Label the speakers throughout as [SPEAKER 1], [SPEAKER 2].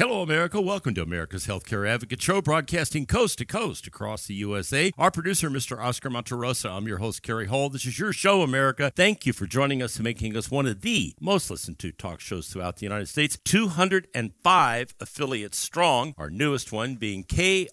[SPEAKER 1] Hello, America. Welcome to America's Healthcare Advocate Show, broadcasting coast to coast across the USA. Our producer, Mr. Oscar Monterosa. I'm your host, Cary Hall. This is your show, America. Thank you for joining us and making us one of the most listened to talk shows throughout the United States. 205 affiliates strong. Our newest one being KRFE,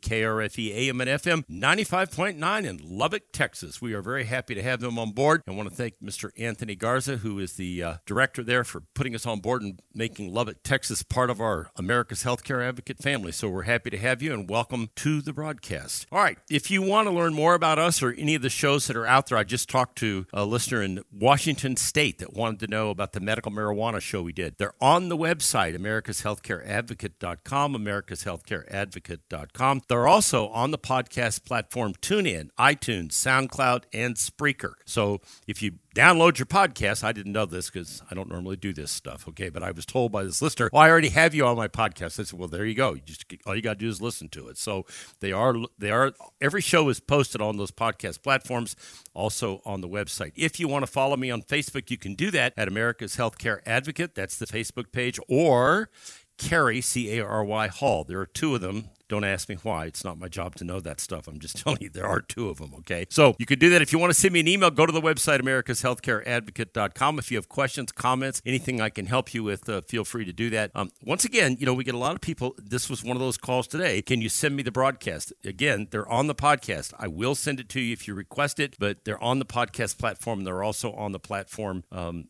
[SPEAKER 1] KRFE AM and FM 95.9 in Lubbock, Texas. We are very happy to have them on board. I want to thank Mr. Anthony Garza, who is the uh, director there, for putting us on board and making Lubbock, Texas part of our America's Healthcare Advocate family. So we're happy to have you and welcome to the broadcast. All right, if you want to learn more about us or any of the shows that are out there, I just talked to a listener in Washington State that wanted to know about the medical marijuana show we did. They're on the website, americashealthcareadvocate.com, americashealthcareadvocate.com. They're also on the podcast platform TuneIn, iTunes, SoundCloud, and Spreaker. So if you download your podcast. I didn't know this because I don't normally do this stuff. Okay, but I was told by this listener, "Well, I already have you on my podcast." I said, "Well, there you go. You just all you got to do is listen to it." So they are they are every show is posted on those podcast platforms, also on the website. If you want to follow me on Facebook, you can do that at America's Healthcare Advocate. That's the Facebook page, or Cary C A R Y Hall. There are two of them. Don't ask me why. It's not my job to know that stuff. I'm just telling you there are two of them, okay? So you can do that. If you want to send me an email, go to the website, americashealthcareadvocate.com. If you have questions, comments, anything I can help you with, uh, feel free to do that. Um, once again, you know, we get a lot of people. This was one of those calls today. Can you send me the broadcast? Again, they're on the podcast. I will send it to you if you request it, but they're on the podcast platform. They're also on the platform um,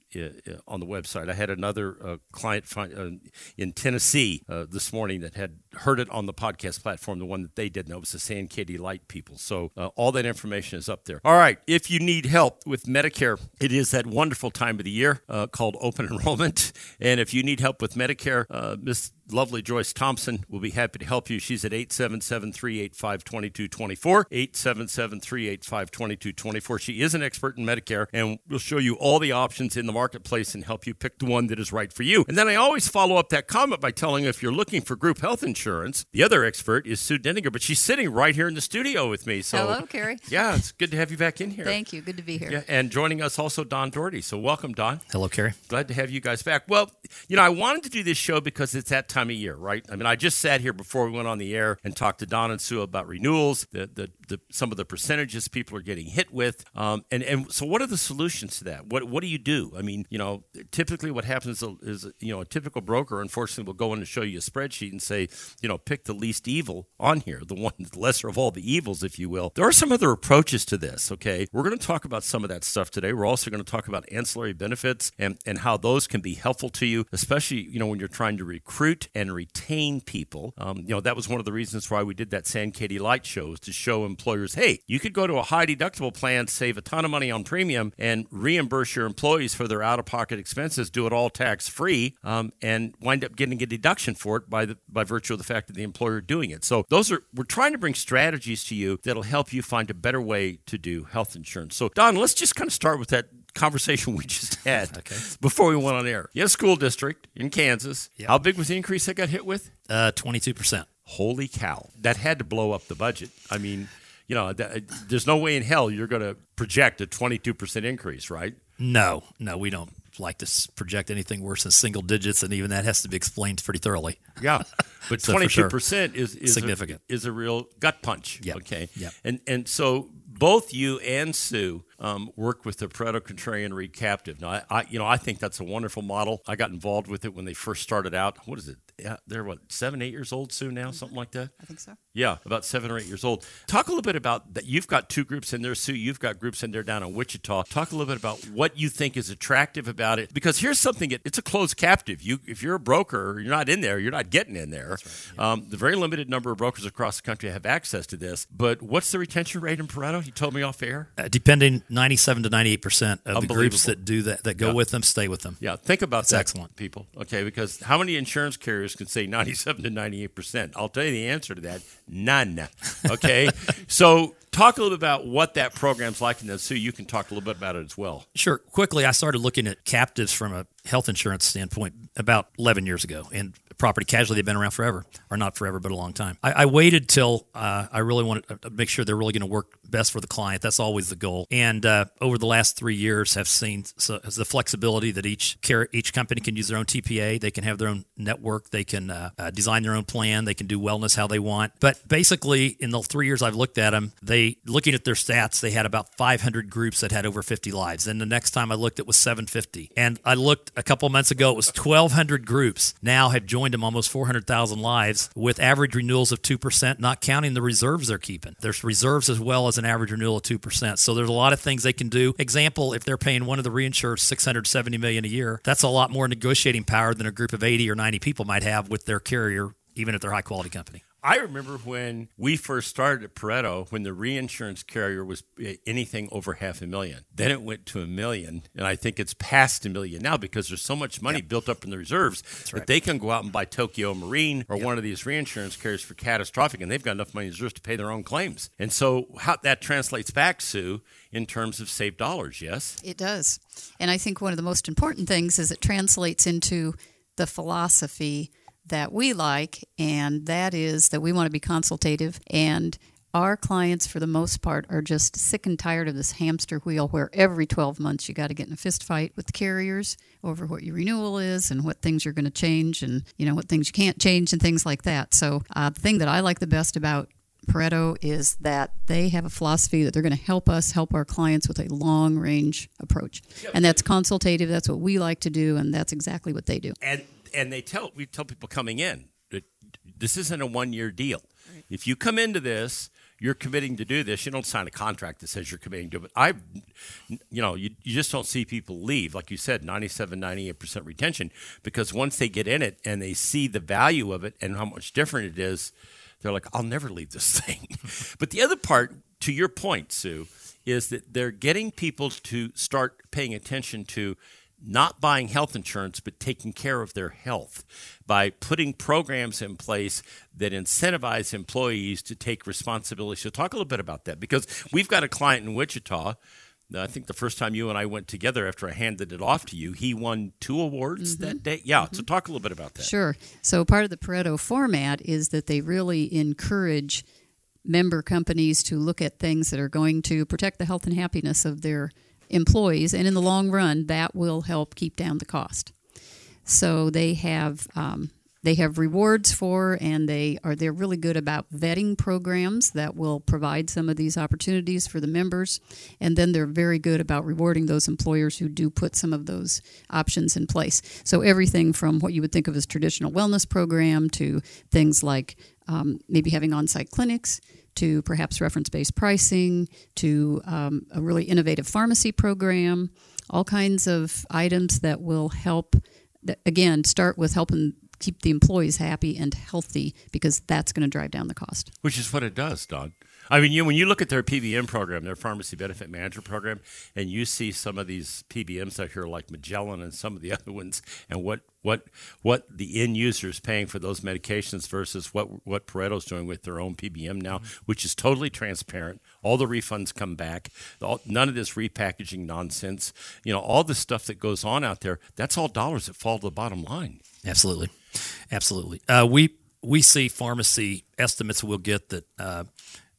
[SPEAKER 1] on the website. I had another uh, client uh, in Tennessee uh, this morning that had heard it on the podcast platform, the one that they did, and that was the Sankaty Light people. So uh, all that information is up there. All right, if you need help with Medicare, it is that wonderful time of the year uh, called open enrollment. And if you need help with Medicare, uh, Miss lovely Joyce Thompson will be happy to help you. She's at 877 385 2224. 877 385 2224. She is an expert in Medicare and will show you all the options in the marketplace and help you pick the one that is right for you. And then I always follow up that comment by telling if you're looking for group health insurance, the other expert is Sue Dindinger, but she's sitting right here in the studio with me. So,
[SPEAKER 2] Hello, Cary.
[SPEAKER 1] Yeah, it's good to have you back in here.
[SPEAKER 2] Thank you. Good to be here.
[SPEAKER 1] Yeah, and joining us also Don Doherty. So welcome, Don.
[SPEAKER 3] Hello, Cary.
[SPEAKER 1] Glad to have you guys back. Well, you know, I wanted to do this show because it's that time of year, right? I mean, I just sat here before we went on the air and talked to Don and Sue about renewals, the, the, the some of the percentages people are getting hit with, um, and and so what are the solutions to that? What what do you do? I mean, you know, typically what happens is you know a typical broker, unfortunately, will go in and show you a spreadsheet and say, you know, pick the least evil on here, the one the lesser of all the evils, if you will. There are some other approaches to this. Okay, we're going to talk about some of that stuff today. We're also going to talk about ancillary benefits and and how those can be helpful to you, especially you know when you're trying to recruit and retain people. Um, you know that was one of the reasons why we did that Sankaty Light show is to show employers, hey, you could go to a high deductible plan, save a ton of money on premium, and reimburse your employees for their out of pocket expenses, do it all tax free, um, and wind up getting a deduction for it by the by virtue of the fact that the employer doing it. So those are we're trying to bring strategies to you that'll help you find a better way to do health insurance. So Don, let's just kind of start with that conversation we just had
[SPEAKER 3] Okay.
[SPEAKER 1] before we went on air. You had a school district in Kansas.
[SPEAKER 3] Yep.
[SPEAKER 1] How big was the increase that got hit with?
[SPEAKER 3] Uh, 22%.
[SPEAKER 1] Holy cow. That had to blow up the budget. I mean, you know, that, there's no way in hell you're going to project a 22% increase, right?
[SPEAKER 3] No, no, we don't like to project anything worse than single digits, and even that has to be explained pretty thoroughly.
[SPEAKER 1] Yeah, but twenty two percent is, is
[SPEAKER 3] Significant.
[SPEAKER 1] A, is a real gut punch.
[SPEAKER 3] Yep.
[SPEAKER 1] Okay.
[SPEAKER 3] Yep.
[SPEAKER 1] And and so both you and Sue um, work with the Pareto Contrarian Recaptive. Now, I, I you know I think that's a wonderful model. I got involved with it when they first started out. What is it? Yeah, they're what seven, eight years old soon now, something like that.
[SPEAKER 2] I think so.
[SPEAKER 1] Yeah, about seven or eight years old. Talk a little bit about that. You've got two groups in there, Sue. You've got groups in there down in Wichita. Talk a little bit about what you think is attractive about it, because here's something. It, it's a closed captive. You, if you're a broker, you're not in there. You're not getting in there. Right, yeah. um, the very limited number of brokers across the country have access to this. But what's the retention rate in Pareto? You told me off air.
[SPEAKER 3] Uh, depending, ninety-seven to ninety-eight percent of the groups that do that that go yeah. with them stay with them.
[SPEAKER 1] Yeah, think about
[SPEAKER 3] That's
[SPEAKER 1] that,
[SPEAKER 3] excellent,
[SPEAKER 1] people. Okay, because how many insurance carriers can say ninety-seven to ninety-eight percent? I'll tell you the answer to that: none. Okay, so talk a little bit about what that program's like, and then Sue, you can talk a little bit about it as well.
[SPEAKER 3] Sure. Quickly, I started looking at captives from a health insurance standpoint about 11 years ago, and property casualty have been around forever, or not forever, but a long time. I, I waited till uh, I really wanted to make sure they're really going to work best for the client. That's always the goal. And uh, over the last three years, have seen so, the flexibility that each care, each company can use their own TPA. They can have their own network. They can uh, uh, design their own plan. They can do wellness how they want. But basically, in the three years I've looked at them, they looking at their stats, they had about 500 groups that had over 50 lives. Then the next time I looked, it was 750. And I looked a couple months ago, it was 1,200 groups now have joined them almost 400,000 lives with average renewals of 2%, not counting the reserves they're keeping. There's reserves as well as an average renewal of 2%. So there's a lot of things they can do. Example, if they're paying one of the reinsurers 670 million a year, that's a lot more negotiating power than a group of 80 or 90 people might have with their carrier even if they're a high quality company.
[SPEAKER 1] I remember when we first started at Pareto, when the reinsurance carrier was eh, anything over half a million. Then it went to a million, and I think it's past a million now because there's so much money yep. built up in the reserves right. that they can go out and buy Tokio Marine or yep. one of these reinsurance carriers for catastrophic, and they've got enough money in reserves to pay their own claims. And so, how that translates back, Sue, in terms of saved dollars, yes?
[SPEAKER 2] It does. And I think one of the most important things is it translates into the philosophy that we like, and that is that we want to be consultative. And our clients, for the most part, are just sick and tired of this hamster wheel where every 12 months you got to get in a fist fight with the carriers over what your renewal is and what things you're going to change and, you know, what things you can't change and things like that. So, uh, the thing that I like the best about Pareto is that they have a philosophy that they're going to help us help our clients with a long range approach. Yep. And that's consultative. That's what we like to do, and that's exactly what they do.
[SPEAKER 1] And and they tell we tell people coming in that this isn't a one year deal. Right. If you come into this, you're committing to do this. You don't sign a contract that says you're committing to it. I, you know, you, you just don't see people leave. Like you said, 97, 98% retention because once they get in it and they see the value of it and how much different it is, they're like, I'll never leave this thing. but the other part, to your point, Sue, is that they're getting people to start paying attention to not buying health insurance, but taking care of their health by putting programs in place that incentivize employees to take responsibility. So, talk a little bit about that because we've got a client in Wichita. I think the first time you and I went together after I handed it off to you, he won two awards mm-hmm. that day. Yeah, mm-hmm. so talk a little bit about that.
[SPEAKER 2] Sure. So, part of the Pareto format is that they really encourage member companies to look at things that are going to protect the health and happiness of their employees, and in the long run, that will help keep down the cost. So they have um, they have rewards for, and they are they're really good about vetting programs that will provide some of these opportunities for the members, and then they're very good about rewarding those employers who do put some of those options in place. So everything from what you would think of as traditional wellness program to things like um, maybe having on-site clinics to perhaps reference based pricing, to um, a really innovative pharmacy program, all kinds of items that will help, that, again, start with helping keep the employees happy and healthy because that's going to drive down the cost.
[SPEAKER 1] Which is what it does, Don. I mean, you, when you look at their PBM program, their pharmacy benefit manager program, and you see some of these PBMs out here like Magellan and some of the other ones, and what what what the end user is paying for those medications versus what what Pareto's doing with their own PBM now, mm-hmm. which is totally transparent. All the refunds come back. All, none of this repackaging nonsense. You know, all the stuff that goes on out there. That's all dollars that fall to the bottom line.
[SPEAKER 3] Absolutely, absolutely. Uh, we we see pharmacy estimates we'll get that. Uh,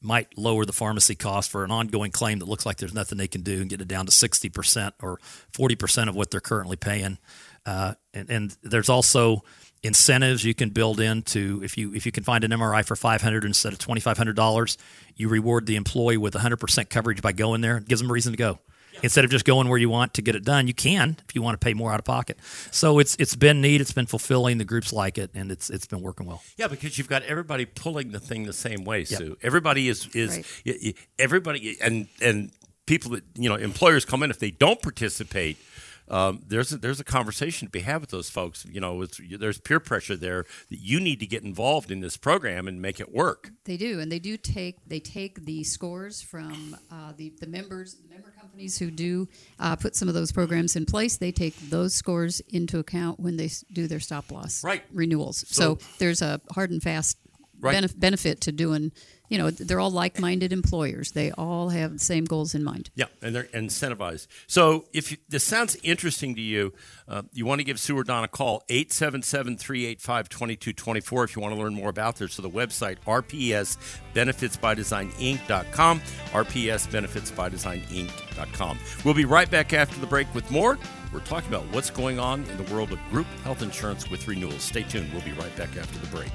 [SPEAKER 3] might lower the pharmacy cost for an ongoing claim that looks like there's nothing they can do and get it down to 60% or 40% of what they're currently paying. Uh, and, and, there's also incentives you can build into if you if you can find an MRI for 500 instead of $2500 you reward the employee with 100% coverage by going there it gives them a reason to go Instead of just going where you want to get it done, you can if you want to pay more out of pocket. So it's it's been neat. It's been fulfilling. The groups like it, and it's it's been working well.
[SPEAKER 1] Yeah, because you've got everybody pulling the thing the same way, Sue. Everybody is is
[SPEAKER 2] Right.
[SPEAKER 1] y- y- everybody and and people that you know employers come in if they don't participate. Um, there's a, there's a conversation to be had with those folks. You know, there's peer pressure there that you need to get involved in this program and make it work.
[SPEAKER 2] They do, and they do take they take the scores from uh, the the members, the member companies who do uh, put some of those programs in place. They take those scores into account when they do their stop loss
[SPEAKER 1] Right.
[SPEAKER 2] renewals.
[SPEAKER 1] So-
[SPEAKER 2] So, there's a hard and fast
[SPEAKER 1] Right.
[SPEAKER 2] benef- benefit to doing. You know, they're all like-minded employers. They all have the same goals in mind.
[SPEAKER 1] Yeah, and they're incentivized. So if you, this sounds interesting to you, uh, you want to give Sue or Don a call, 877-385-2224 if you want to learn more about this. So the website, rpsbenefitsbydesigninc.com, rpsbenefitsbydesigninc.com. We'll be right back after the break with more. We're talking about what's going on in the world of group health insurance with renewals. Stay tuned. We'll be right back after the break.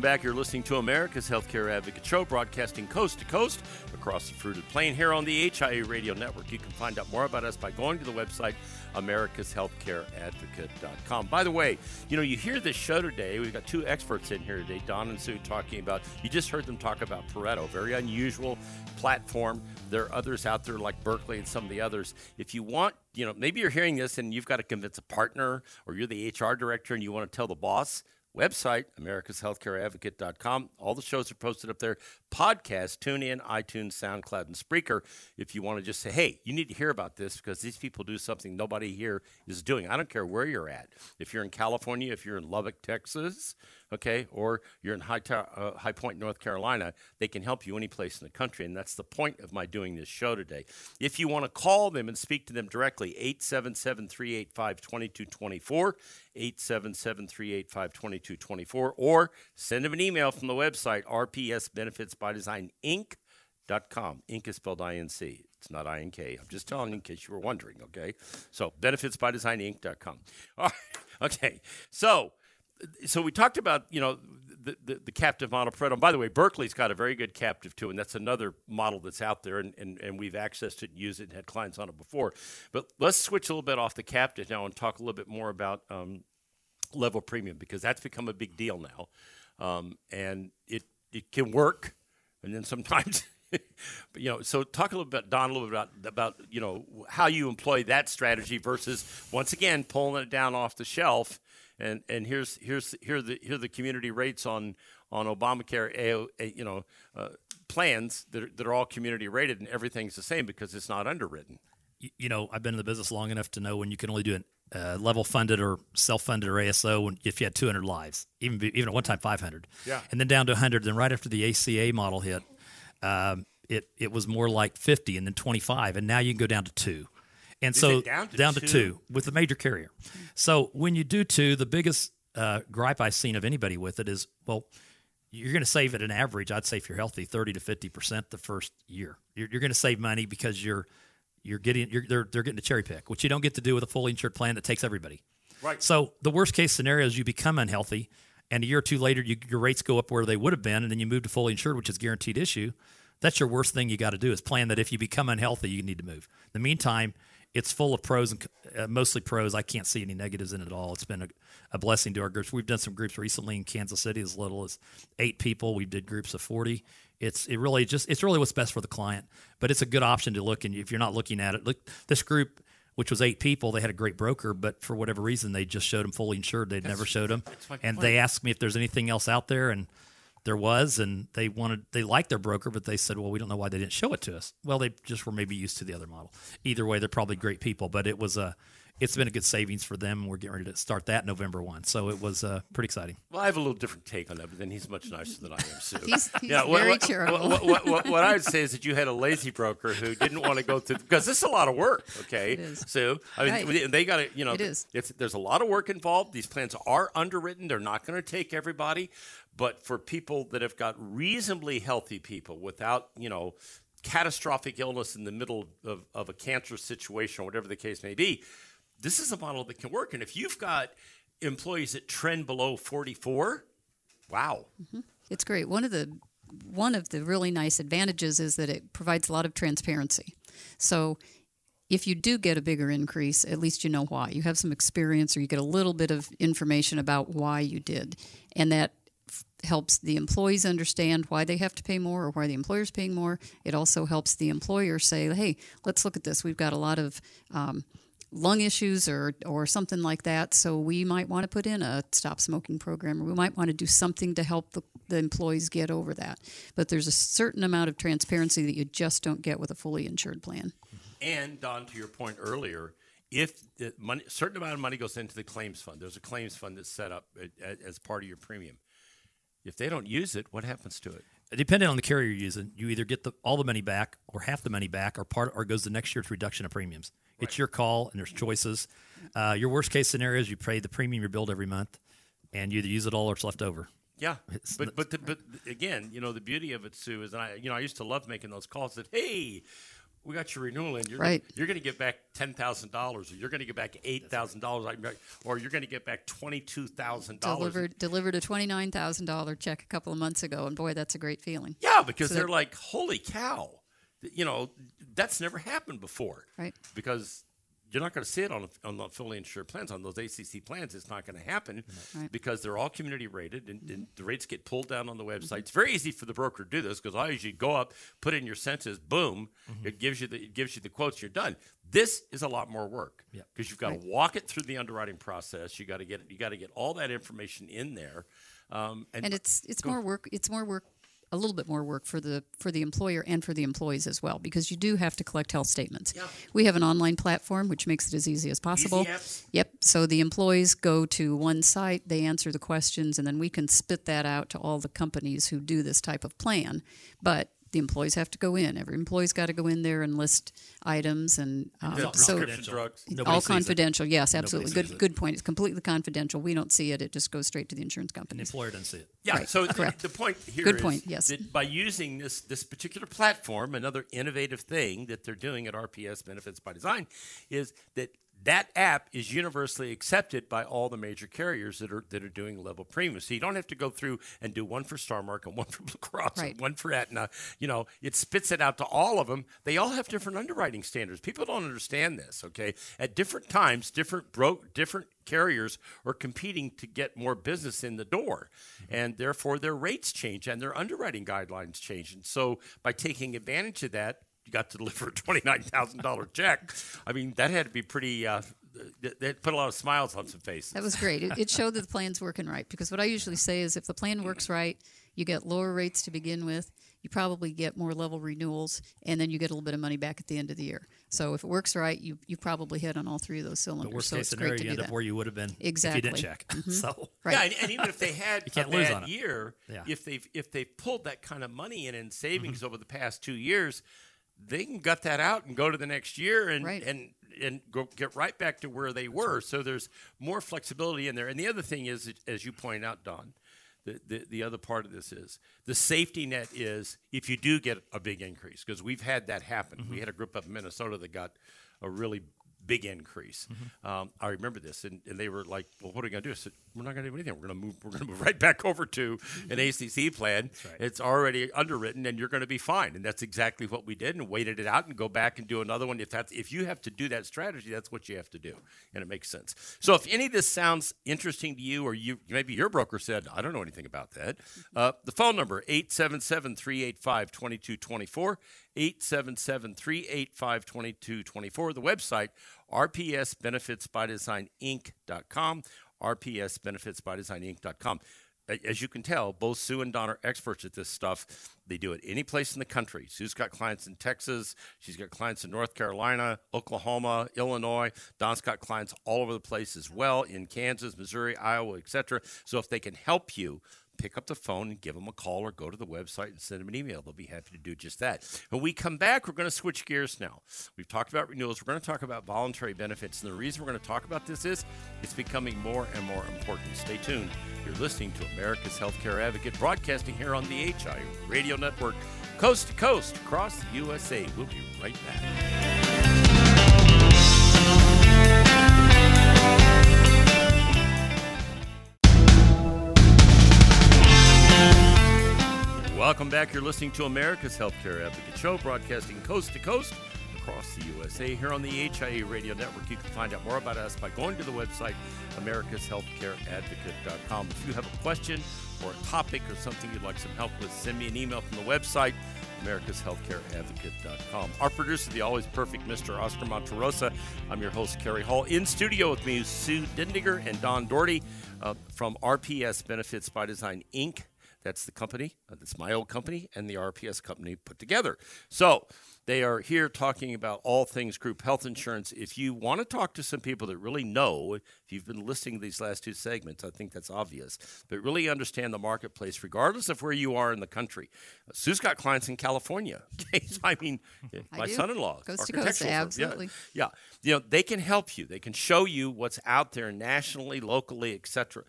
[SPEAKER 1] Welcome back. You're listening to America's Healthcare Advocate Show, broadcasting coast to coast across the fruited plain here on the HIA Radio Network. You can find out more about us by going to the website americashealthcareadvocate.com. By the way, you know, you hear this show today. We've got two experts in here today, Don and Sue, talking about, you just heard them talk about Pareto, very unusual platform. There are others out there like Berkley and some of the others. If you want, you know, maybe you're hearing this and you've got to convince a partner or you're the HR director and you want to tell the boss, website, americashealthcareadvocate.com. All the shows are posted up there. Podcast, tune in, iTunes, SoundCloud, and Spreaker. If you want to just say, hey, you need to hear about this because these people do something nobody here is doing. I don't care where you're at. If you're in California, if you're in Lubbock, Texas, okay, or you're in High, uh, High Point, North Carolina, they can help you any place in the country. And that's the point of my doing this show today. If you want to call them and speak to them directly, 877 385 2224, 877 385 2224, or send them an email from the website, RPS Benefits by Design Inc.com. Inc is spelled I N C. It's not I N K. I'm just telling you in case you were wondering, okay? So, benefitsbydesigninc.com. All right. Okay. So, so we talked about you know the, the, the captive model Pareto. And by the way, Berkley's got a very good captive too, and that's another model that's out there, and, and, and we've accessed it and used it and had clients on it before. But let's switch a little bit off the captive now and talk a little bit more about um, level premium because that's become a big deal now, um, and it it can work, and then sometimes. but, you know, so talk a little bit, Don, a little bit about about you know how you employ that strategy versus once again pulling it down off the shelf and and here's here's here are the here the community rates on on Obamacare, A- you know, uh, plans that are, that are all community rated, and everything's the same because it's not underwritten.
[SPEAKER 3] you, you know, I've been in the business long enough to know when you can only do an uh, level funded or self funded or ASO when, if you had 200 lives, even even at one time 500.
[SPEAKER 1] Yeah.
[SPEAKER 3] And then down to 100. Then right after the ACA model hit, um, it it was more like 50 and then 25, and now you can go down to two. And so
[SPEAKER 1] it down to two?
[SPEAKER 3] with the major carrier. So when you do two, the biggest uh, gripe I've seen of anybody with it is, well, you're going to save at an average, I'd say if you're healthy, 30 to 50% the first year. You're, you're going to save money because you're you're getting you're, they're, they're getting a cherry pick, which you don't get to do with a fully insured plan that takes everybody.
[SPEAKER 1] Right.
[SPEAKER 3] So the worst case scenario is you become unhealthy, and a year or two later, you, your rates go up where they would have been, and then you move to fully insured, which is guaranteed issue. That's your worst thing you got to do is plan that if you become unhealthy, you need to move. In the meantime, it's full of pros and uh, mostly pros. I can't see any negatives in it at all. It's been a, a blessing to our groups. We've done some groups recently in Kansas City as little as eight people. We did groups of forty. It's it really just it's really what's best for the client. But it's a good option to look and if you're not looking at it, look this group. Which was eight people. They had a great broker, but for whatever reason, they just showed them fully insured. They'd never showed them, and
[SPEAKER 1] point.
[SPEAKER 3] they asked me if there's anything else out there, and there was, and they wanted they liked their broker, but they said, well, we don't know why they didn't show it to us. Well, they just were maybe used to the other model. Either way, they're probably great people, but it was a it's been a good savings for them. We're getting ready to start that November one, so it was uh, pretty exciting.
[SPEAKER 1] Well, I have a little different take on that, but then he's much nicer than I am, Sue.
[SPEAKER 2] He's- he's
[SPEAKER 1] what,
[SPEAKER 2] very
[SPEAKER 1] what,
[SPEAKER 2] charitable.
[SPEAKER 1] What, what, what, what I would say is that you had a lazy broker who didn't want to go through because this is a lot of work. Okay,
[SPEAKER 2] It is.
[SPEAKER 1] Sue. I mean,
[SPEAKER 2] Right.
[SPEAKER 1] they got to you know.
[SPEAKER 2] It is.
[SPEAKER 1] It's, there's a lot of work involved. These plans are underwritten. They're not going to take everybody, but for people that have got reasonably healthy people without you know catastrophic illness in the middle of, of a cancer situation or whatever the case may be, this is a model that can work. And if you've got employees that trend below 44, wow.
[SPEAKER 2] It's great. One of the one of the really nice advantages is that it provides a lot of transparency. So if you do get a bigger increase, at least you know why. You have some experience or you get a little bit of information about why you did. And that helps the employees understand why they have to pay more or why the employer's paying more. It also helps the employer say, hey, let's look at this. We've got a lot of um, lung issues or, or something like that. So we might want to put in a stop smoking program or we might want to do something to help the, the employees get over that. But there's a certain amount of transparency that you just don't get with a fully insured plan.
[SPEAKER 1] And Don, to your point earlier, if the money, certain amount of money goes into the claims fund, there's a claims fund that's set up as part of your premium. If they don't use it, what happens to it?
[SPEAKER 3] Depending on the carrier you're using, you either get the, all the money back or half the money back, or part, or goes the next year's reduction of premiums. It's your call, and there's choices. Uh, your worst case scenario is you pay the premium you're billed every month, and you either use it all or it's left over.
[SPEAKER 1] Yeah,
[SPEAKER 3] It's
[SPEAKER 1] but but the, but again, you know, the beauty of it, Sue, is and I you know I used to love making those calls that hey, we got your renewal in. You're
[SPEAKER 2] Right.
[SPEAKER 1] Gonna, you're going to get back ten thousand dollars, or you're going to get back eight thousand dollars, or you're going to get back twenty two thousand dollars.
[SPEAKER 2] Delivered delivered a twenty nine thousand dollar check a couple of months ago, and boy, that's a great feeling.
[SPEAKER 1] Yeah, because
[SPEAKER 2] So
[SPEAKER 1] they're
[SPEAKER 2] that-
[SPEAKER 1] like, holy cow, you know, that's never happened before.
[SPEAKER 2] Right.
[SPEAKER 1] Because you're not going to see it on, on the fully insured plans. On those ACC plans, it's not going to happen
[SPEAKER 2] Right.
[SPEAKER 1] because they're all community rated and, and mm-hmm. the rates get pulled down on the mm-hmm. website. It's very easy for the broker to do this because I usually go up, put in your census, boom, mm-hmm. it gives you the it gives you the quotes. You're done. This is a lot more work
[SPEAKER 3] Yeah.
[SPEAKER 1] because you've got to walk it through the underwriting process. You got to get you got to get all that information in there. Um, and,
[SPEAKER 2] and it's it's more work it's more work a little bit more work for the for the employer and for the employees as well because you do have to collect health statements.
[SPEAKER 1] Yeah.
[SPEAKER 2] We have an online platform which makes it as easy as possible.
[SPEAKER 1] apps?
[SPEAKER 2] Yep. So the employees go to one site, they answer the questions, and then we can spit that out to all the companies who do this type of plan. But the employees have to go in. Every employee's got to go in there and list items, and um,
[SPEAKER 1] Yeah,
[SPEAKER 2] so
[SPEAKER 1] prescription drugs.
[SPEAKER 3] Nobody
[SPEAKER 2] all
[SPEAKER 3] sees it.
[SPEAKER 2] confidential. Yes, absolutely.
[SPEAKER 3] sees
[SPEAKER 2] Good
[SPEAKER 3] it.
[SPEAKER 2] good point. It's completely confidential. We don't see it. It just goes straight to the insurance company.
[SPEAKER 3] The
[SPEAKER 2] companies.
[SPEAKER 3] employer doesn't see it.
[SPEAKER 1] Yeah.
[SPEAKER 2] Right,
[SPEAKER 1] So th-
[SPEAKER 2] correct.
[SPEAKER 1] the point here
[SPEAKER 2] Good
[SPEAKER 1] is
[SPEAKER 2] point, yes.
[SPEAKER 1] that by using this this particular platform, another innovative thing that they're doing at RPS Benefits by Design is that that app is universally accepted by all the major carriers that are that are doing level premium. So you don't have to go through and do one for Starmark and one for Blue Cross
[SPEAKER 2] Right.
[SPEAKER 1] and one for Aetna. You know, it spits it out to all of them. They all have different underwriting standards. People don't understand this. Okay, at different times, different bro- different carriers are competing to get more business in the door, mm-hmm. and therefore their rates change and their underwriting guidelines change. And so, by taking advantage of that, got to deliver a twenty nine thousand dollar check. I mean, that had to be pretty. Uh, that that put a lot of smiles on some faces.
[SPEAKER 2] That was great. It, it showed that the plan's working right because what I usually say is if the plan works right, you get lower rates to begin with, you probably get more level renewals, and then you get a little bit of money back at the end of the year. So if it works right, you you probably hit on all three of those cylinders.
[SPEAKER 3] The
[SPEAKER 2] cylinders.
[SPEAKER 3] worst
[SPEAKER 2] so
[SPEAKER 3] case
[SPEAKER 2] it's
[SPEAKER 3] scenario,
[SPEAKER 2] great to
[SPEAKER 3] you
[SPEAKER 2] do
[SPEAKER 3] end up where you would have been
[SPEAKER 2] Exactly.
[SPEAKER 3] if you didn't check. So
[SPEAKER 2] Right.
[SPEAKER 1] Yeah, and, and even if they had
[SPEAKER 3] You can't
[SPEAKER 1] a
[SPEAKER 3] lose on it.
[SPEAKER 1] year,
[SPEAKER 3] Yeah.
[SPEAKER 1] if they've if they've pulled that kind of money in in savings
[SPEAKER 3] Mm-hmm.
[SPEAKER 1] over the past two years, they can gut that out and go to the next year and
[SPEAKER 2] Right.
[SPEAKER 1] and and go get right back to where they were. So there's more flexibility in there. And the other thing is, as you point out, Don. The, the, the other part of this is the safety net is if you do get a big increase because we've had that happen.
[SPEAKER 3] Mm-hmm.
[SPEAKER 1] We had a group up in Minnesota that got a really big increase.
[SPEAKER 3] Mm-hmm.
[SPEAKER 1] Um, I remember this, and, and they were like, "Well, what are we going to do?" I said, "We're not going to do anything. We're going to move. We're going to move right back over to an ACC plan.
[SPEAKER 3] right.
[SPEAKER 1] It's already underwritten, and you're going to be fine." And that's exactly what we did, and waited it out, and go back and do another one. If that's if you have to do that strategy, that's what you have to do, and it makes sense. So, if any of this sounds interesting to you, or you maybe your broker said, "I don't know anything about that," uh, the phone number 877-385-2224, 877-385-2224. The website rpsbenefitsbydesigninc.com, rpsbenefitsbydesigninc.com. As you can tell, both Sue and Don are experts at this stuff. They do it any place in the country. Sue's got clients in Texas. She's got clients in North Carolina, Oklahoma, Illinois. Don's got clients all over the place as well in Kansas, Missouri, Iowa, etc. So if they can help you, pick up the phone and give them a call or go to the website and send them an email. They'll be happy to do just that. When we come back, we're going to switch gears now. We've talked about renewals. We're going to talk about voluntary benefits. And the reason we're going to talk about this is it's becoming more and more important. Stay tuned. You're listening to America's Healthcare Advocate, broadcasting here on the HI Radio Network, coast to coast across the USA. We'll be right back. Welcome back. You're listening to America's Healthcare Advocate Show, broadcasting coast to coast across the USA. Here on the HIA Radio Network, you can find out more about us by going to the website americashealthcareadvocate.com. If you have a question or a topic or something you'd like some help with, send me an email from the website americashealthcareadvocate.com. Our producer, the always perfect Mr. Oscar Monterosa. I'm your host, Cary Hall. In studio with me, Sue Dindinger and Don Doherty uh, from RPS Benefits by Design Inc. That's the company. Uh, that's my old company and the RPS company put together. So they are here talking about all things group health insurance. If you want to talk to some people that really know, if you've been listening to these last two segments, I think that's obvious, but really understand the marketplace, regardless of where you are in the country. Sue's got clients in California. I mean,
[SPEAKER 2] I
[SPEAKER 1] my
[SPEAKER 2] do.
[SPEAKER 1] son-in-law,
[SPEAKER 2] Coast to coast,
[SPEAKER 1] firm.
[SPEAKER 2] absolutely.
[SPEAKER 1] Yeah, yeah. You know, they can help you. They can show you what's out there nationally, locally, etc.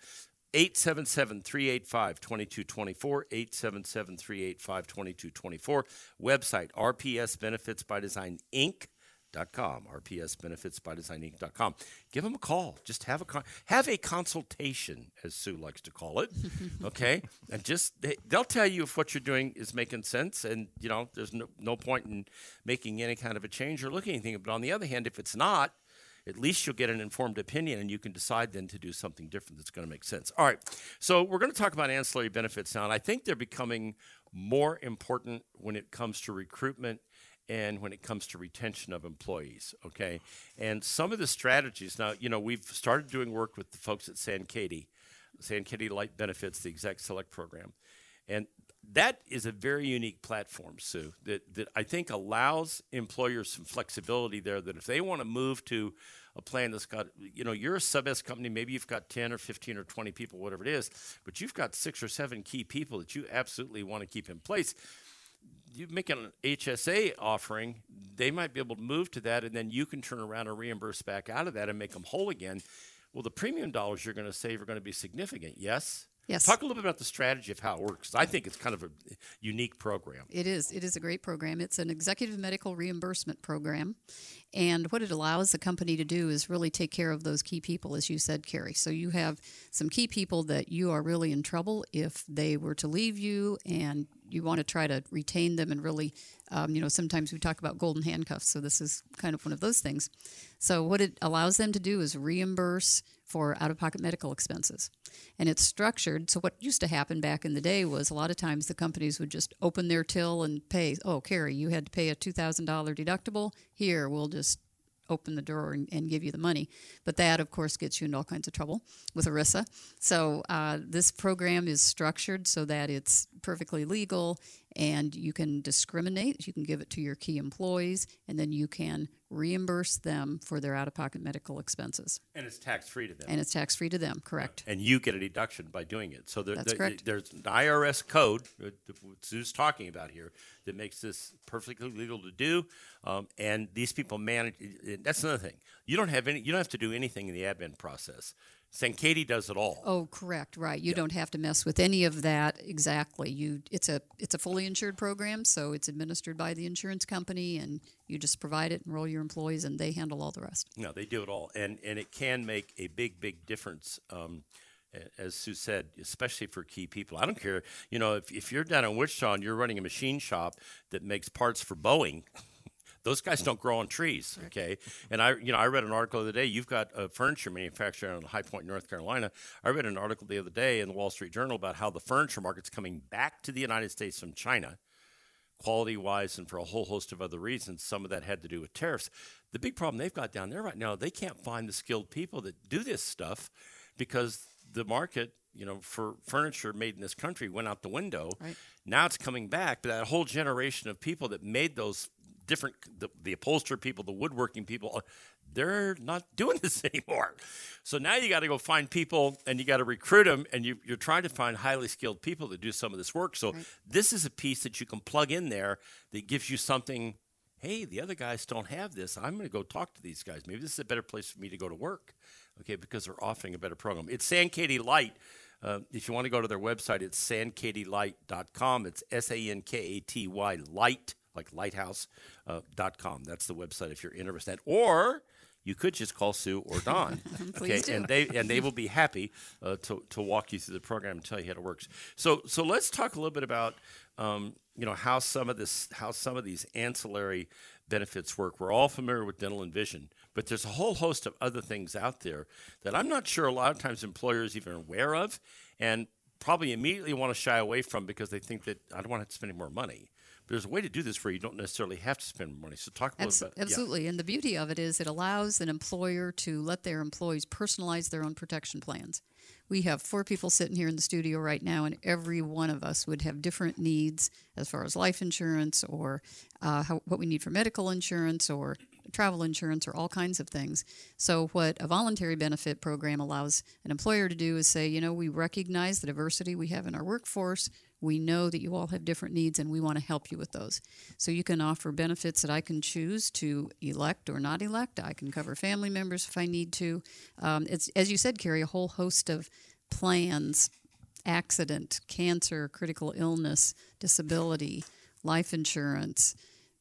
[SPEAKER 1] 877-385-2224 877-385-2224 website rps benefits by design inc com rps benefits by design inc.com give them a call. Just have a con- have a consultation as sue likes to call it okay? And just they, they'll tell you if what you're doing is making sense and you know there's no, no point in making any kind of a change or looking anything. But on the other hand if it's not at least you'll get an informed opinion and you can decide then to do something different that's going to make sense. All right. So we're going to talk about ancillary benefits now, and I think they're becoming more important when it comes to recruitment and when it comes to retention of employees. Okay. And some of the strategies now, you know, we've started doing work with the folks at Sankaty, San Katie Light Benefits, the Exec Select program. And that is a very unique platform, Sue, that, that I think allows employers some flexibility there that if they want to move to a plan that's got, you know, you're a sub S company, maybe you've got 10 or 15 or 20 people, whatever it is, but you've got six or seven key people that you absolutely want to keep in place. You make an HSA offering, they might be able to move to that, and then you can turn around and reimburse back out of that and make them whole again. Well, the premium dollars you're going to save are going to be significant, yes?
[SPEAKER 2] Yes.
[SPEAKER 1] Talk a little bit about the strategy of how it works. I think it's kind of a unique program.
[SPEAKER 2] It is. It is a great program. It's an executive medical reimbursement program. And what it allows the company to do is really take care of those key people, as you said, Cary. So you have some key people that you are really in trouble if they were to leave you and you want to try to retain them and really, um, you know, sometimes we talk about golden handcuffs. So this is kind of one of those things. So what it allows them to do is reimburse for out of pocket medical expenses. And it's structured. So, what used to happen back in the day was a lot of times the companies would just open their till and pay, oh, Cary, you had to pay a $2,000 deductible. Here, we'll just open the door and, and, give you the money. But that, of course, gets you into all kinds of trouble with ERISA. So, uh, this program is structured so that it's perfectly legal and you can discriminate. You can give it to your key employees and then you can reimburse them for their out of pocket medical expenses.
[SPEAKER 1] And it's tax free to them.
[SPEAKER 2] And it's tax free to them, correct.
[SPEAKER 1] And you get a deduction by doing it. So there,
[SPEAKER 2] That's
[SPEAKER 1] there-
[SPEAKER 2] correct.
[SPEAKER 1] there's an IRS code Sue's talking about here that makes this perfectly legal to do. Um, and these people manage. That's another thing. You don't have any. You don't have to do anything in the admin process. Sankaty does it all.
[SPEAKER 2] Oh, correct. Right. You don't have to mess with any of that exactly. You it's a it's a fully insured program, so it's administered by the insurance company and you just provide it, and enroll your employees and they handle all the rest.
[SPEAKER 1] No, they do it all, and and it can make a big, big difference. Um, as Sue said, especially for key people. I don't care, you know, if, if you're down in Wichita and you're running a machine shop that makes parts for Boeing, those guys don't grow on trees, okay? And I, you know, I read an article the other day. You've got a furniture manufacturer in High Point, North Carolina. I read an article the other day in the Wall Street Journal about how the furniture market's coming back to the United States from China quality wise and for a whole host of other reasons. Some of that had to do with tariffs. The big problem they've got down there right now, they can't find the skilled people that do this stuff because the market, you know, for furniture made in this country went out the window.
[SPEAKER 2] Right.
[SPEAKER 1] Now it's coming back, but that whole generation of people that made those different the, the upholsterer people, the woodworking people, uh, they're not doing this anymore. So now you got to go find people and you got to recruit them, and you, you're trying to find highly skilled people to do some of this work. So this is a piece that you can plug in there that gives you something. Hey, the other guys don't have this. I'm going to go talk to these guys. Maybe this is a better place for me to go to work. Okay, because they're offering a better program. It's Sankaty Light. Uh, if you want to go to their website, it's sankatylight.com. It's S A N K A T Y light, like lighthouse, uh, dot com. That's the website if you're interested. Or you could just call Sue or Don.
[SPEAKER 2] Please do.
[SPEAKER 1] and they and they will be happy uh, to to walk you through the program and tell you how it works. So so let's talk a little bit about um, you know how some of this how some of these ancillary benefits work. We're all familiar with dental and vision, but there's a whole host of other things out there that I'm not sure a lot of times employers even are aware of, and probably immediately want to shy away from because they think that I don't want to spend any more money. There's a way to do this where you don't necessarily have to spend money. So talk a little
[SPEAKER 2] Abs-
[SPEAKER 1] yeah.
[SPEAKER 2] absolutely. And the beauty of it is it allows an employer to let their employees personalize their own protection plans. We have four people sitting here in the studio right now, and every one of us would have different needs as far as life insurance or uh, how, what we need for medical insurance or travel insurance or all kinds of things. So, what a voluntary benefit program allows an employer to do is say, you know, we recognize the diversity we have in our workforce. We know that you all have different needs and we want to help you with those. So you can offer benefits that I can choose to elect or not elect. I can cover family members if I need to. Um, it's, as you said, Cary, a whole host of plans accident, cancer, critical illness, disability, life insurance,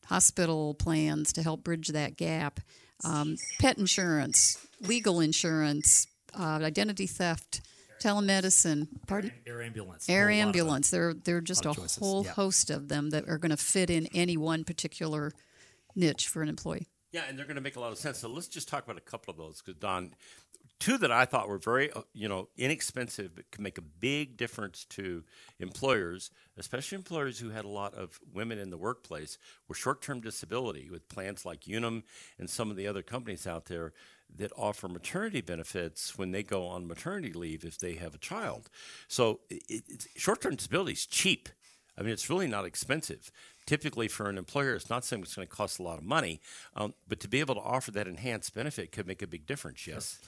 [SPEAKER 2] hospital plans to help bridge that gap, um, pet insurance, legal insurance, uh, identity theft, telemedicine. Pardon?
[SPEAKER 3] Air ambulance.
[SPEAKER 2] Air
[SPEAKER 3] A whole lot of
[SPEAKER 2] ambulance. There, there are just
[SPEAKER 3] lot
[SPEAKER 2] a whole
[SPEAKER 3] yeah.
[SPEAKER 2] host of them that are going to fit in any one particular niche for an employee.
[SPEAKER 1] Yeah, and they're going to make a lot of sense. So let's just talk about a couple of those because Don, two that I thought were very uh, you know inexpensive but could make a big difference to employers, especially employers who had a lot of women in the workplace, were short-term disability with plans like Unum and some of the other companies out there that offer maternity benefits when they go on maternity leave if they have a child. So it, short-term disability is cheap. I mean, it's really not expensive. Typically, for an employer, it's not something that's going to cost a lot of money, um, but to be able to offer that enhanced benefit could make a big difference. Yes.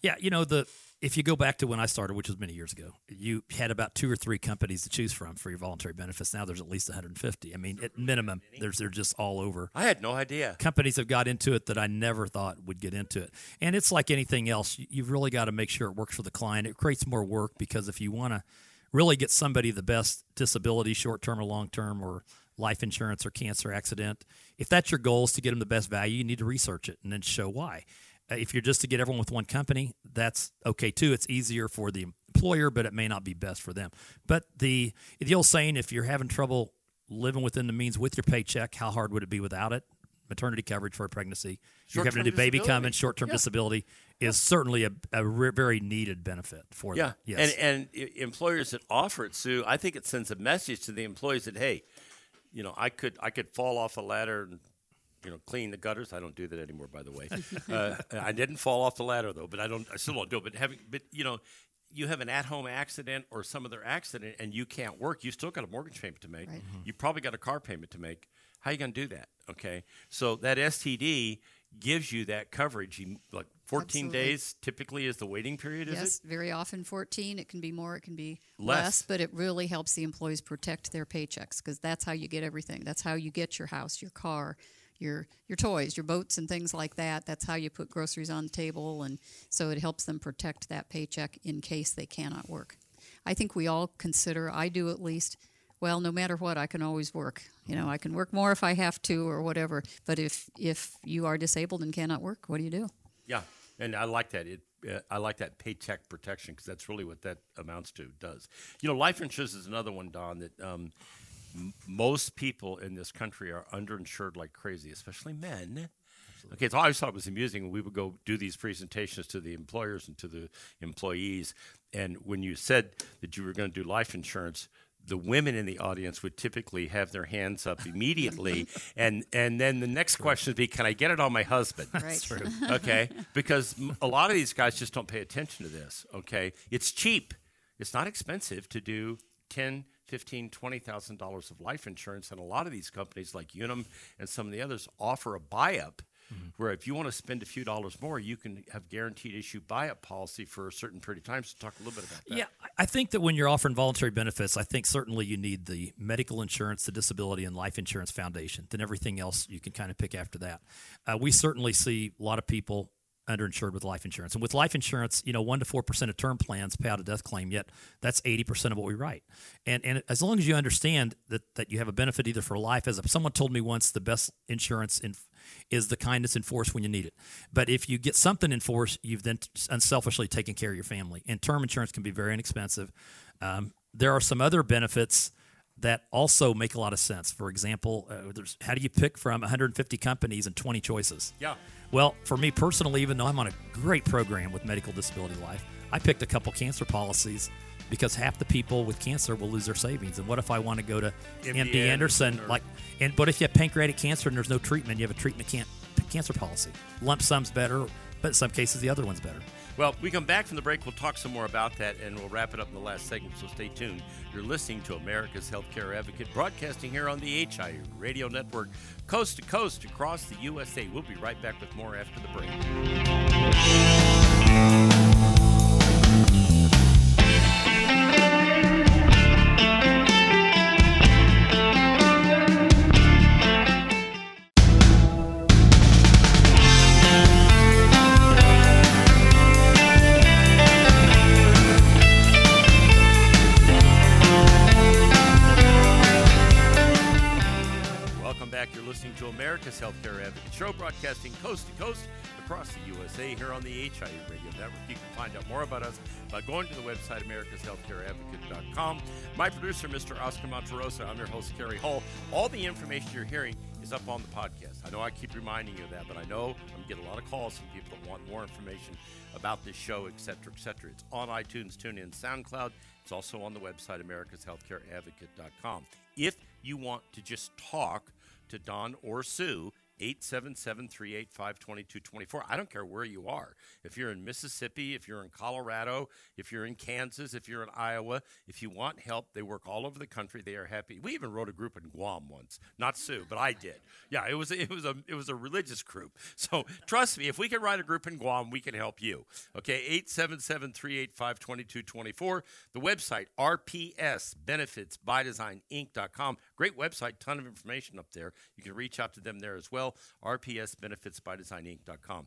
[SPEAKER 3] Yeah, you know the if you go back to when I started, which was many years ago, you had about two or three companies to choose from for your voluntary benefits. Now there's at least 150. I mean, at minimum, there's they're just all over.
[SPEAKER 1] I had no idea.
[SPEAKER 3] Companies have got into it that I never thought would get into it, and it's like anything else. You- You've really got to make sure it works for the client. It creates more work because if you want to really get somebody the best disability, short term or long term, or life insurance or cancer accident, if that's your goal is to get them the best value, you need to research it and then show why. Uh, If you're just to get everyone with one company, that's okay too. It's easier for the employer, but it may not be best for them. But the the old saying, if you're having trouble living within the means with your paycheck, how hard would it be without it? Maternity coverage for a pregnancy, you're having a new baby coming, short term
[SPEAKER 1] Yeah.
[SPEAKER 3] disability is certainly a, a re- very needed benefit for
[SPEAKER 1] Yeah.
[SPEAKER 3] them. Yes.
[SPEAKER 1] And and employers that offer it, Sue, I think it sends a message to the employees that hey, you know, I could I could fall off a ladder and you know clean the gutters. I don't do that anymore, by the way. uh, I didn't fall off the ladder though, but I don't. I still don't do it. But having, but you know. You have an at-home accident or some other accident, and you can't work. You still got a mortgage payment to make.
[SPEAKER 2] Right.
[SPEAKER 1] You probably got a car payment to make. How are you going to do that? Okay, so that STD gives you that coverage. You, like 14
[SPEAKER 2] Absolutely.
[SPEAKER 1] days typically is the waiting period. Is
[SPEAKER 2] yes,
[SPEAKER 1] it?
[SPEAKER 2] very often 14. It can be more, it can be
[SPEAKER 1] Less.
[SPEAKER 2] less, but it really helps the employees protect their paychecks because that's how you get everything. That's how you get your house, your car, your your toys, your boats, and things like that. That's how you put groceries on the table, and so it helps them protect that paycheck in case they cannot work. I think we all consider, I do at least. Well, no matter what, I can always work. You know, I can work more if I have to or whatever. But if if you are disabled and cannot work, what do you do?
[SPEAKER 1] Yeah, and I like that. It uh, I like that paycheck protection because that's really what that amounts to. Does you know life insurance is another one, Don. That um, m- most people in this country are underinsured like crazy, especially men. Okay, so I always thought it was amusing when we would go do these presentations to the employers and to the employees, and when you said that you were going to do life insurance. The women in the audience would typically have their hands up immediately, and and then the next question would be, "Can I get it on my husband?"
[SPEAKER 2] Right.
[SPEAKER 1] okay? Because a lot of these guys just don't pay attention to this, okay? It's cheap. It's not expensive to do 10 fifteen, twenty thousand dollars of life insurance, and a lot of these companies, like Unum and some of the others, offer a buy-up. Where if you want to spend a few dollars more, you can have guaranteed issue buy-up policy for a certain period of time. So talk a little bit about that.
[SPEAKER 3] Yeah, I- I think that when you're offering voluntary benefits, I think certainly you need the medical insurance, the disability, and life insurance foundation. Then everything else you can kind of pick after that. Uh, we certainly see a lot of people underinsured with life insurance, and with life insurance, you know, one to four percent of term plans pay out a death claim. Yet that's eighty percent of what we write. And and as long as you understand that that you have a benefit either for life, as someone told me once, the best insurance in is the kindness in force when you need it. But if you get something in force, you've then unselfishly taken care of your family. And term insurance can be very inexpensive. Um, there are some other benefits that also make a lot of sense. For example, uh, there's how do you pick from 150 companies and 20 choices?
[SPEAKER 1] Yeah.
[SPEAKER 3] Well, for me personally, even though I'm on a great program with Medical Disability Life, I picked a couple cancer policies because half the people with cancer will lose their savings. And what if I want to go to
[SPEAKER 1] MD
[SPEAKER 3] MD, Anderson?
[SPEAKER 1] Or-
[SPEAKER 3] like, and but if you have pancreatic cancer and there's no treatment, you have a treatment can't, cancer policy. Lump sum's better, but in some cases the other one's better.
[SPEAKER 1] Well, we come back from the break. We'll talk some more about that, and we'll wrap it up in the last segment. So stay tuned. You're listening to America's Healthcare Advocate, broadcasting here on the HI Radio Network, coast to coast across the USA. We'll be right back with more after the break. Coast to coast across the USA here on the HIE Radio Network. You can find out more about us by going to the website americashealthcareadvocate.com. My producer, Mr. Oscar Monterosa, I'm your host, Cary Hall. All the information you're hearing is up on the podcast. I know I keep reminding you of that, but I know I'm getting a lot of calls from people that want more information about this show, et cetera, et cetera. It's on iTunes, TuneIn, SoundCloud. It's also on the website, americashealthcareadvocate.com. If you want to just talk to Don or Sue, 877 385 2224. I don't care where you are. If you're in Mississippi, if you're in Colorado, if you're in Kansas, if you're in Iowa, if you want help, they work all over the country. They are happy. We even wrote a group in Guam once. Not Sue, but I did. Yeah, it was it was a it was a religious group. So trust me, if we can write a group in Guam, we can help you. Okay, 877 385 2224. The website, rpsbenefitsbydesigninc.com. Great website, ton of information up there. You can reach out to them there as well. rpsbenefitsbydesigninc.com.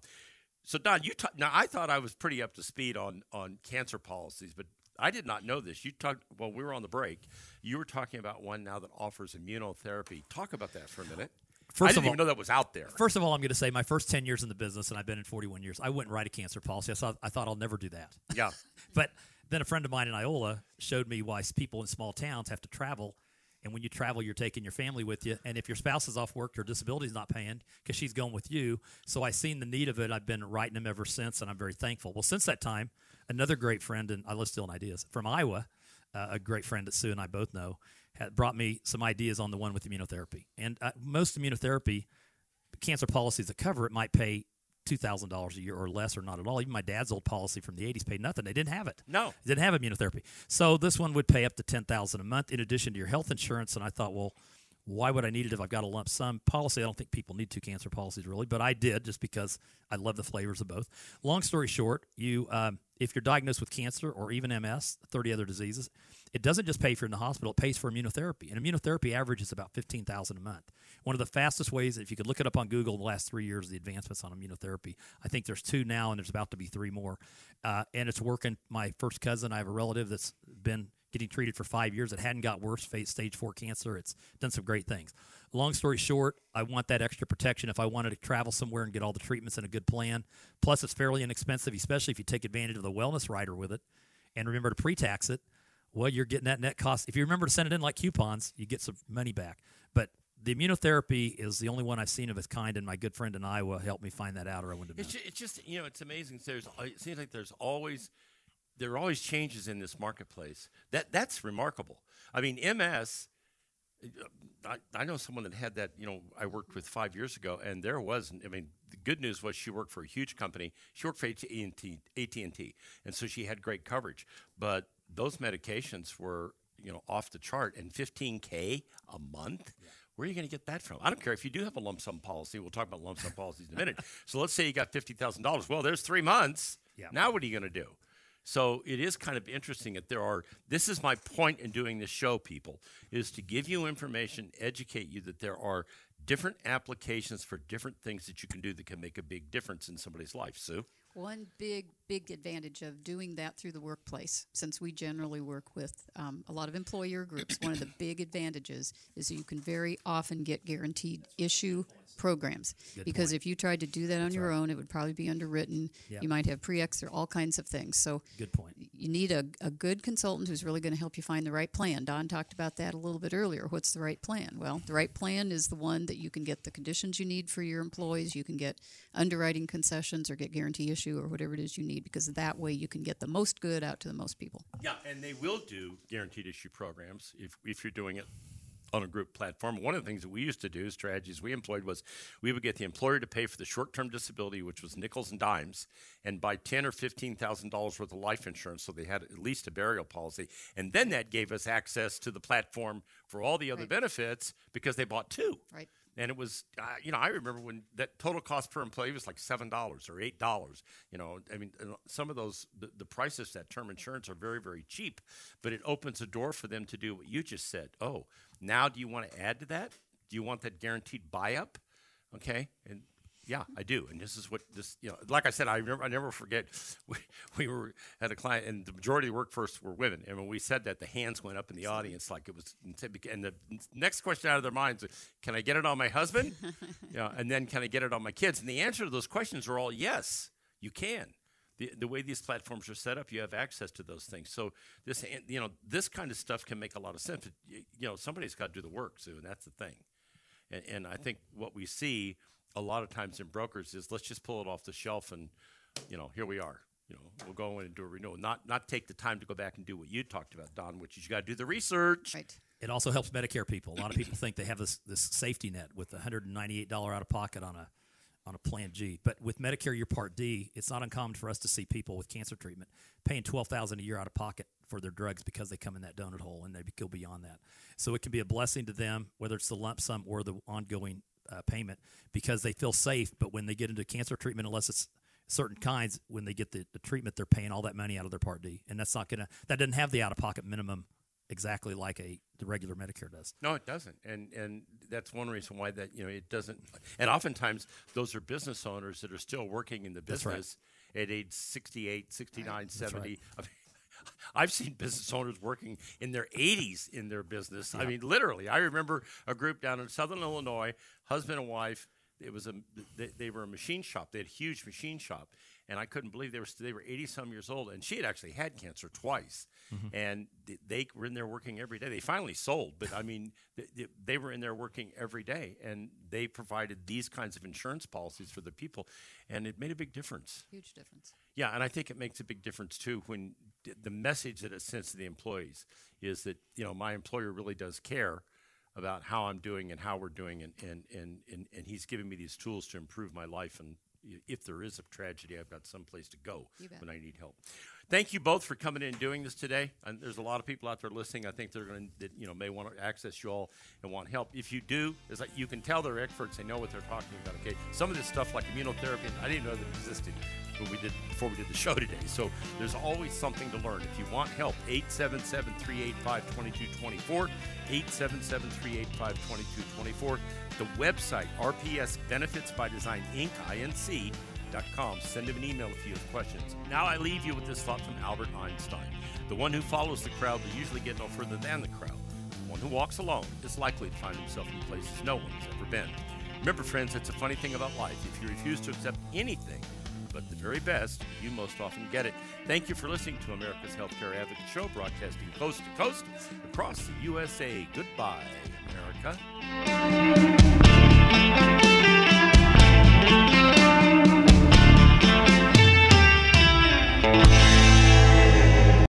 [SPEAKER 1] So Don, you ta- now I thought I was pretty up to speed on on cancer policies, but I did not know this. You talked well. We were on the break. You were talking about one now that offers immunotherapy. Talk about that for a minute.
[SPEAKER 3] First
[SPEAKER 1] I
[SPEAKER 3] of
[SPEAKER 1] didn't
[SPEAKER 3] all-
[SPEAKER 1] even know that was out there.
[SPEAKER 3] First of all, I'm going to say my first 10 years in the business, and I've been in 41 years, I wouldn't write a cancer policy. I thought, I thought I'll never do that.
[SPEAKER 1] Yeah.
[SPEAKER 3] But then a friend of mine in Iola showed me why people in small towns have to travel. And when you travel, you're taking your family with you. And if your spouse is off work, your disability's not paying because she's going with you. So I seen the need of it. I've been writing them ever since, and I'm very thankful. Well, since that time, another great friend, and I love stealing ideas from Iowa, uh, a great friend that Sue and I both know, had brought me some ideas on the one with immunotherapy. And uh, most immunotherapy cancer policies that cover it might pay two thousand dollars a year or less, or not at all. Even my dad's old policy from the '80s paid nothing. They didn't have it.
[SPEAKER 1] No.
[SPEAKER 3] They didn't have immunotherapy. So this one would pay up to ten thousand a month in addition to your health insurance. And I thought, well, why would I need it if I've got a lump sum policy? I don't think people need two cancer policies really, but I did just because I love the flavors of both. Long story short, you um, if you're diagnosed with cancer or even MS, 30 other diseases, it doesn't just pay for in the hospital; it pays for immunotherapy. And immunotherapy averages about fifteen thousand a month. One of the fastest ways, if you could look it up on Google, the last three years, the advancements on immunotherapy. I think there's two now, and there's about to be three more, uh, and it's working. My first cousin, I have a relative that's been getting treated for five years. It hadn't got worse, stage four cancer. It's done some great things. Long story short, I want that extra protection if I wanted to travel somewhere and get all the treatments in a good plan. Plus, it's fairly inexpensive, especially if you take advantage of the wellness rider with it. And remember to pre-tax it. Well, you're getting that net cost. If you remember to send it in like coupons, you get some money back. But the immunotherapy is the only one I've seen of its kind, and my good friend in Iowa helped me find that out, or I wouldn't have known.
[SPEAKER 1] It's it's just you know it's amazing. There's it seems like there's always there are always changes in this marketplace. That that's remarkable. I mean, MS. I, I know someone that had that. You know, I worked with five years ago, and there was. I mean, the good news was she worked for a huge company. She worked for AT and T, AT and T, and so she had great coverage. But those medications were you know off the chart and 15k a month. Where are you going to get that from? I don't care if you do have a lump sum policy. We'll talk about lump sum policies in a minute. so let's say you got fifty thousand dollars. Well, there's three months.
[SPEAKER 3] Yeah.
[SPEAKER 1] Now what are you going to do? So it is kind of interesting that there are. This is my point in doing this show, people, is to give you information, educate you that there are different applications for different things that you can do that can make a big difference in somebody's life. Sue.
[SPEAKER 2] One big, big advantage of doing that through the workplace, since we generally work with um, a lot of employer groups, one of the big advantages is you can very often get guaranteed issue programs. because if you tried to do that on your own, it would probably be underwritten. You might have pre-ex or all kinds of things. So
[SPEAKER 3] Good point.
[SPEAKER 2] you need a, a good consultant who's really going to help you find the right plan. Don talked about that a little bit earlier. What's the right plan? Well, the right plan is the one that you can get the conditions you need for your employees. You can get underwriting concessions or get guarantee issue or whatever it is you need because that way you can get the most good out to the most people.
[SPEAKER 1] Yeah, and they will do guaranteed issue programs if, if you're doing it on a group platform. One of the things that we used to do, strategies we employed, was we would get the employer to pay for the short-term disability, which was nickels and dimes, and buy ten or fifteen thousand dollars worth of life insurance, so they had at least a burial policy, and then that gave us access to the platform for all the other
[SPEAKER 2] Right.
[SPEAKER 1] benefits because they bought two.
[SPEAKER 2] Right.
[SPEAKER 1] And it was, uh, you know, I remember when that total cost per employee was like seven dollars or eight dollars. You know, I mean, some of those the, the prices that term insurance are very, very cheap, but it opens a door for them to do what you just said. Oh, now do you want to add to that? Do you want that guaranteed buy up? Okay, and yeah, I do. And this is what this, you know, like I said, I never, I never forget. We, we were at a client, and the majority of the workforce were women. And when we said that, the hands went up in the audience like it was. And the next question out of their minds: Can I get it on my husband? yeah, and then can I get it on my kids? And the answer to those questions are all yes, you can. The, the way these platforms are set up, you have access to those things. So this, you know, this kind of stuff can make a lot of sense. But, you you know, somebody's got to do the work, Sue, and that's the thing. And, and I think what we see a lot of times in brokers is let's just pull it off the shelf and, you know, here we are. You know, we'll go in and do a renewal. Not not take the time to go back and do what you talked about, Don, which is you got to do the research.
[SPEAKER 2] Right.
[SPEAKER 3] It also helps Medicare people. A lot of people think they have this this safety net with $198 out of pocket on a on a Plan G. But with Medicare, your Part D, it's not uncommon for us to see people with cancer treatment paying twelve thousand a year out of pocket for their drugs because they come in that donut hole and they go beyond that. So it can be a blessing to them, whether it's the lump sum or the ongoing uh, payment, because they feel safe. But when they get into cancer treatment, unless it's certain kinds, when they get the, the treatment, they're paying all that money out of their Part D, and that's not gonna that doesn't have the out of pocket minimum exactly like a the regular Medicare does.
[SPEAKER 1] No, it doesn't, and and that's one reason why that you know it doesn't. And oftentimes those are business owners that are still working in the
[SPEAKER 3] That's right.
[SPEAKER 1] business at age 68, 69,
[SPEAKER 3] That's
[SPEAKER 1] 70.
[SPEAKER 3] right.
[SPEAKER 1] I mean, I've seen business owners working in their 80s in their business. I mean, literally. I remember a group down in Southern Illinois, husband and wife. It was a they, they were a machine shop. They had a huge machine shop, and I couldn't believe they were they were 80 some years old, and she had actually had cancer twice, mm-hmm. and they were in there working every day. They finally sold, but I mean, th- th- they were in there working every day, and they provided these kinds of insurance policies for the people, and it made a big difference.
[SPEAKER 2] Huge difference.
[SPEAKER 1] Yeah, and I think it makes a big difference too when the message that it sends to the employees is that you know my employer really does care about how I'm doing and how we're doing, and and and and, and he's giving me these tools to improve my life. And i- if there is a tragedy, I've got some place to go when I need help. Thank you both for coming in and doing this today. And there's a lot of people out there listening. I think they're going to, you know, may want to access you all and want help. If you do, is like you can tell they're experts. They know what they're talking about. Okay, some of this stuff like immunotherapy, I didn't know that existed when we did before we did the show today. So there's always something to learn. If you want help, 877-385-2224, 877-385-2224. The website, RPS Benefits by Design Inc. INC Send him an email if you have questions. Now I leave you with this thought from Albert Einstein. The one who follows the crowd will usually get no further than the crowd. The one who walks alone is likely to find himself in places no one has ever been. Remember, friends, it's a funny thing about life. If you refuse to accept anything but the very best, you most often get it. Thank you for listening to America's Healthcare Advocate Show, broadcasting coast to coast across the USA. Goodbye, America.